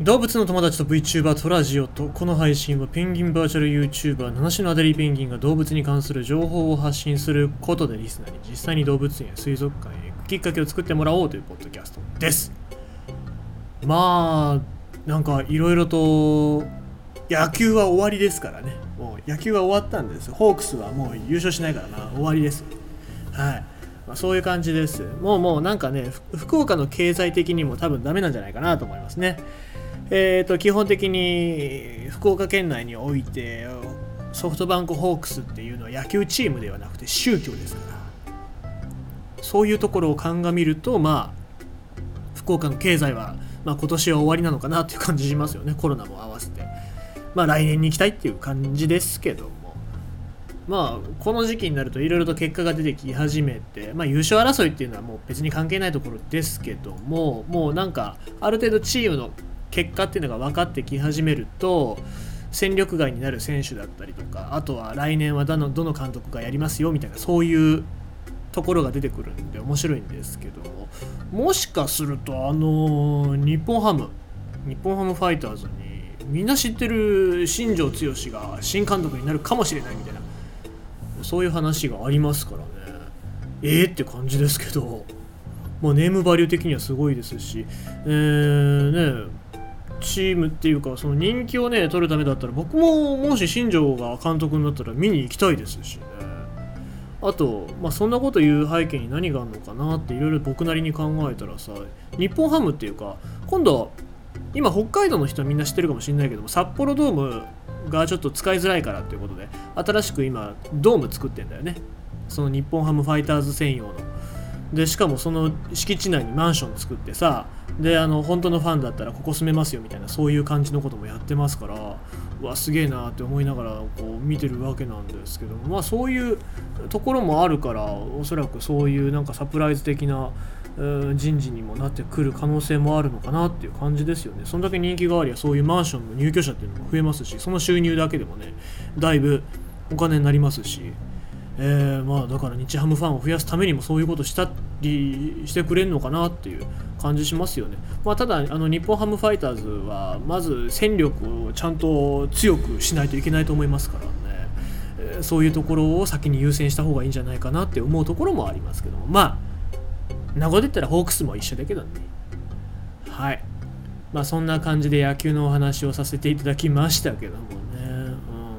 動物の友達と VTuber トラジオとこの配信はペンギンバーチャル YouTuber 七種のアデリーペンギンが動物に関する情報を発信することでリスナーに実際に動物園や水族館へ行くきっかけを作ってもらおうというポッドキャストです。まあなんかいろいろと野球は終わりですからね。もう野球は終わったんです。ホークスはもう優勝しないからな終わりです。はい。まあ、そういう感じです。もうもうなんかね福岡の経済的にも多分ダメなんじゃないかなと思いますね。えーと、基本的に福岡県内においてソフトバンクホークスっていうのは野球チームではなくて宗教ですから。そういうところを鑑みるとまあ福岡の経済は、まあ、今年は終わりなのかなっていう感じしますよね。コロナも合わせて。まあ来年に行きたいっていう感じですけども。まあこの時期になるといろいろと結果が出てき始めて、まあ、優勝争いっていうのはもう別に関係ないところですけどももうなんかある程度チームの結果っていうのが分かってき始めると戦力外になる選手だったりとかあとは来年はどのどの監督がやりますよみたいなそういうところが出てくるんで面白いんですけどもしかするとあの日本ハム日本ハムファイターズにみんな知ってる新庄剛志が新監督になるかもしれないみたいなそういう話がありますからね。えー、って感じですけど、まあ、ネームバリュー的にはすごいですし、えー、ねチームっていうかその人気をね取るためだったら僕ももし新庄が監督になったら見に行きたいですしね。あと、まあ、そんなこと言う背景に何があるのかなっていろいろ僕なりに考えたらさ日本ハムっていうか今度今北海道の人はみんな知ってるかもしれないけども札幌ドームがちょっと使いづらいからっていうことで新しく今ドーム作ってんだよね。その日本ハムファイターズ専用の。でしかもその敷地内にマンション作ってさであの本当のファンだったらここ住めますよみたいなそういう感じのこともやってますからうわすげえなって思いながらこう見てるわけなんですけどまあそういうところもあるからおそらくそういうなんかサプライズ的な人事にもなってくる可能性もあるのかなっていう感じですよね。そんだけ人気がありゃそういうマンションの入居者っていうのも増えますしその収入だけでもねだいぶお金になりますしえー、まあだから日ハムファンを増やすためにもそういうことしたりしてくれるのかなっていう感じしますよね。まあ、ただあの日本ハムファイターズはまず戦力をちゃんと強くしないといけないと思いますからね、えー、そういうところを先に優先した方がいいんじゃないかなって思うところもありますけども。まあ名護で言ったらホークスも一緒だけどね。はい。まあそんな感じで野球のお話をさせていただきましたけどもね、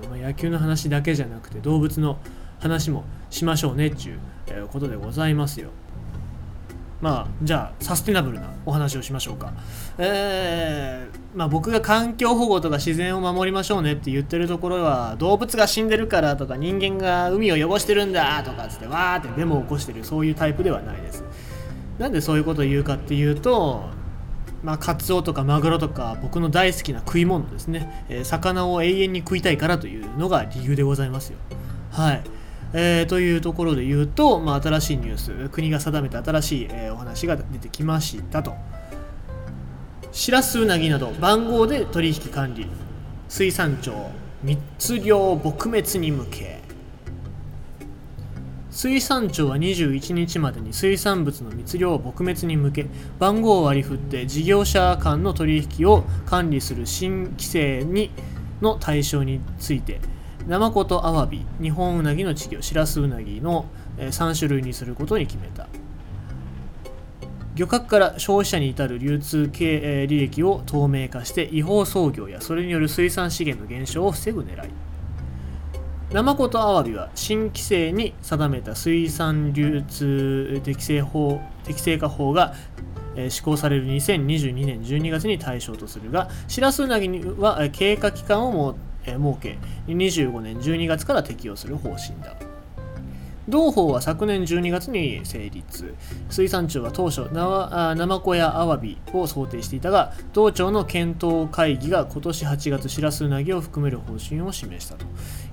うん。まあ、野球の話だけじゃなくて動物の話もしましょうねっていう、ことでございますよ。まあ、じゃあサステナブルなお話をしましょうか。えー、まあ、僕が環境保護とか自然を守りましょうねって言ってるところは動物が死んでるからとか人間が海を汚してるんだとかつってわーってデモを起こしてるそういうタイプではないです。なんでそういうことを言うかっていうとまあ、カツオとかマグロとか僕の大好きな食い物ですね、えー、魚を永遠に食いたいからというのが理由でございますよ。はい。えー、というところで言うと、まあ、新しいニュース国が定めた新しい、えー、お話が出てきましたと。しらすうなぎなど番号で取引管理水産庁密漁撲滅に向け。水産庁は21日までに水産物の密漁撲滅に向け番号を割り振って事業者間の取引を管理する新規制にの対象についてナマコとアワビ、ニホンウナギの稚魚、シラスウナギの3種類にすることに決めた。漁獲から消費者に至る流通経履歴を透明化して違法操業やそれによる水産資源の減少を防ぐ狙い。ナマコとアワビは新規制に定めた水産流通適正法適正化法が施行される2022年12月に対象とするが、シラスウナギには経過期間を設け。25年12月から適用する方針だ同法は昨年12月に成立。水産庁は当初ナマコやアワビを想定していたが同庁の検討会議が今年8月シラスウナギを含める方針を示したと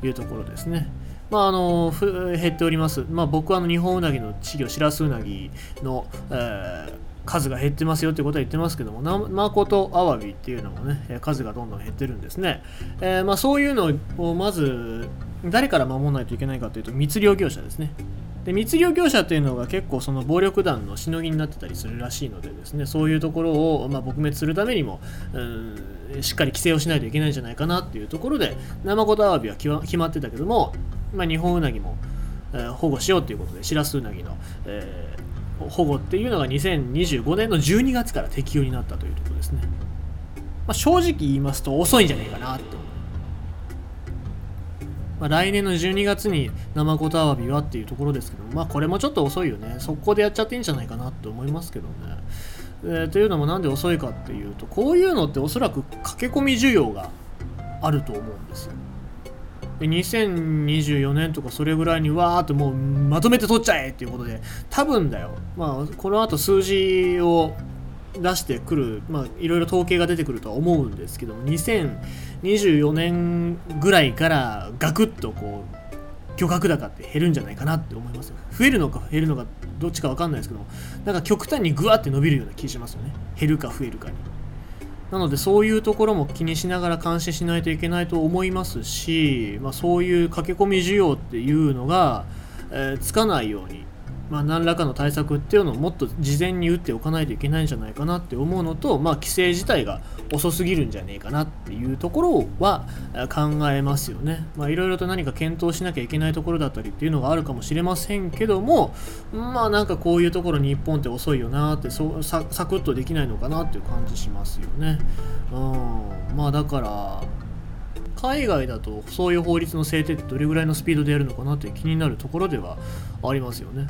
いうところですね。まあ、あの減っております、まあ、僕はあの日本ウナギの稚魚シラスウナギの、えー数が減ってますよってことは言ってますけども、ナマコとアワビっていうのもね、数がどんどん減ってるんですね。えー、まあ、そういうのをまず、誰から守らないといけないかというと、密漁業者ですね。で密漁業者っていうのが結構その暴力団のしのぎになってたりするらしいのでですねそういうところをまあ撲滅するためにもうんしっかり規制をしないといけないんじゃないかなっていうところでナマコとアワビは決まってたけども、まあ、日本ウナギも、えー、保護しようということでシラスウナギの、えー、保護っていうのが2025年の12月から適用になったというところですね、まあ、正直言いますと遅いんじゃないかなってまあ、来年の12月にナマコとアワビはっていうところですけどまあこれもちょっと遅いよね速攻でやっちゃっていいんじゃないかなって思いますけどね。えー、というのもなんで遅いかっていうとこういうのっておそらく駆け込み需要があると思うんですよ。2024年とかそれぐらいにわーってもうまとめて取っちゃえっていうことで多分だよ。まあこのあと数字を出してくる、まあ、いろいろ統計が出てくるとは思うんですけども2024年ぐらいからガクッとこう漁獲高って減るんじゃないかなって思います増えるのか減るのかどっちか分かんないですけどなんか極端にグワって伸びるような気しますよね。減るか増えるかに。なのでそういうところも気にしながら監視しないといけないと思いますし、まあ、そういう駆け込み需要っていうのが、えー、つかないようにまあ、何らかの対策っていうのをもっと事前に打っておかないといけないんじゃないかなって思うのと、まあ、規制自体が遅すぎるんじゃねえかなっていうところは考えますよね。いろいろと何か検討しなきゃいけないところだったりっていうのがあるかもしれませんけども、まあなんかこういうところ日本って遅いよなってそササクッとできないのかなっていう感じしますよね。うん、まあだから海外だとそういう法律の制定ってどれぐらいのスピードでやるのかなって気になるところではありますよね。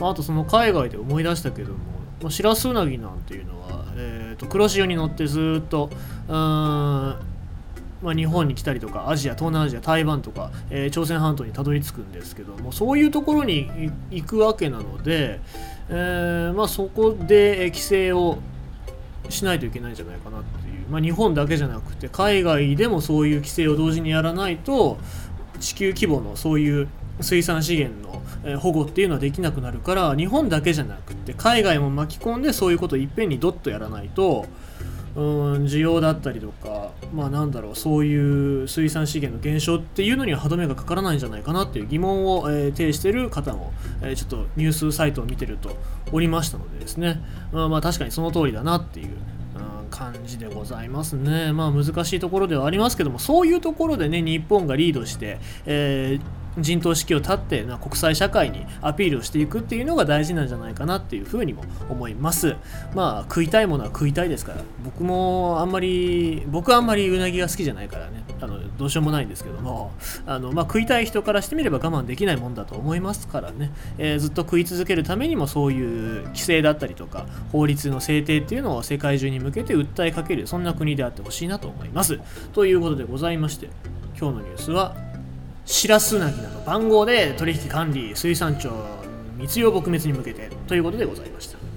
あとその海外で思い出したけども、シラスウナギなんていうのは、えーと、黒潮に乗ってずっとうん、まあ、日本に来たりとかアジア東南アジア台湾とか、えー、朝鮮半島にたどり着くんですけどもそういうところに行くわけなので、えー、まあ、そこで規制をしないといけないんじゃないかなって、まあ、日本だけじゃなくて海外でもそういう規制を同時にやらないと地球規模のそういう水産資源の保護っていうのはできなくなるから日本だけじゃなくて海外も巻き込んでそういうことをいっぺんにドッとやらないとうん需要だったりとかまあなんだろうそういう水産資源の減少っていうのには歯止めがかからないんじゃないかなっていう疑問を、えー、呈してる方も、えー、ちょっとニュースサイトを見てるとおりましたのでですね、まあ、まあ確かにその通りだなっていう感じでございますね。まあ難しいところではありますけども、そういうところでね、日本がリードして、えー陣頭指揮を立って国際社会にアピールをしていくっていうのが大事なんじゃないかなっていうふうにも思います。まあ食いたいものは食いたいですから。僕もあんまり僕はあんまりうなぎが好きじゃないからね。あのどうしようもないんですけども。あの、まあ、食いたい人からしてみれば我慢できないもんだと思いますからね、えー、ずっと食い続けるためにもそういう規制だったりとか法律の制定っていうのを世界中に向けて訴えかけるそんな国であってほしいなと思います。ということでございまして今日のニュースはシラスナギなど番号で取引管理水産庁密漁撲滅に向けてということでございました。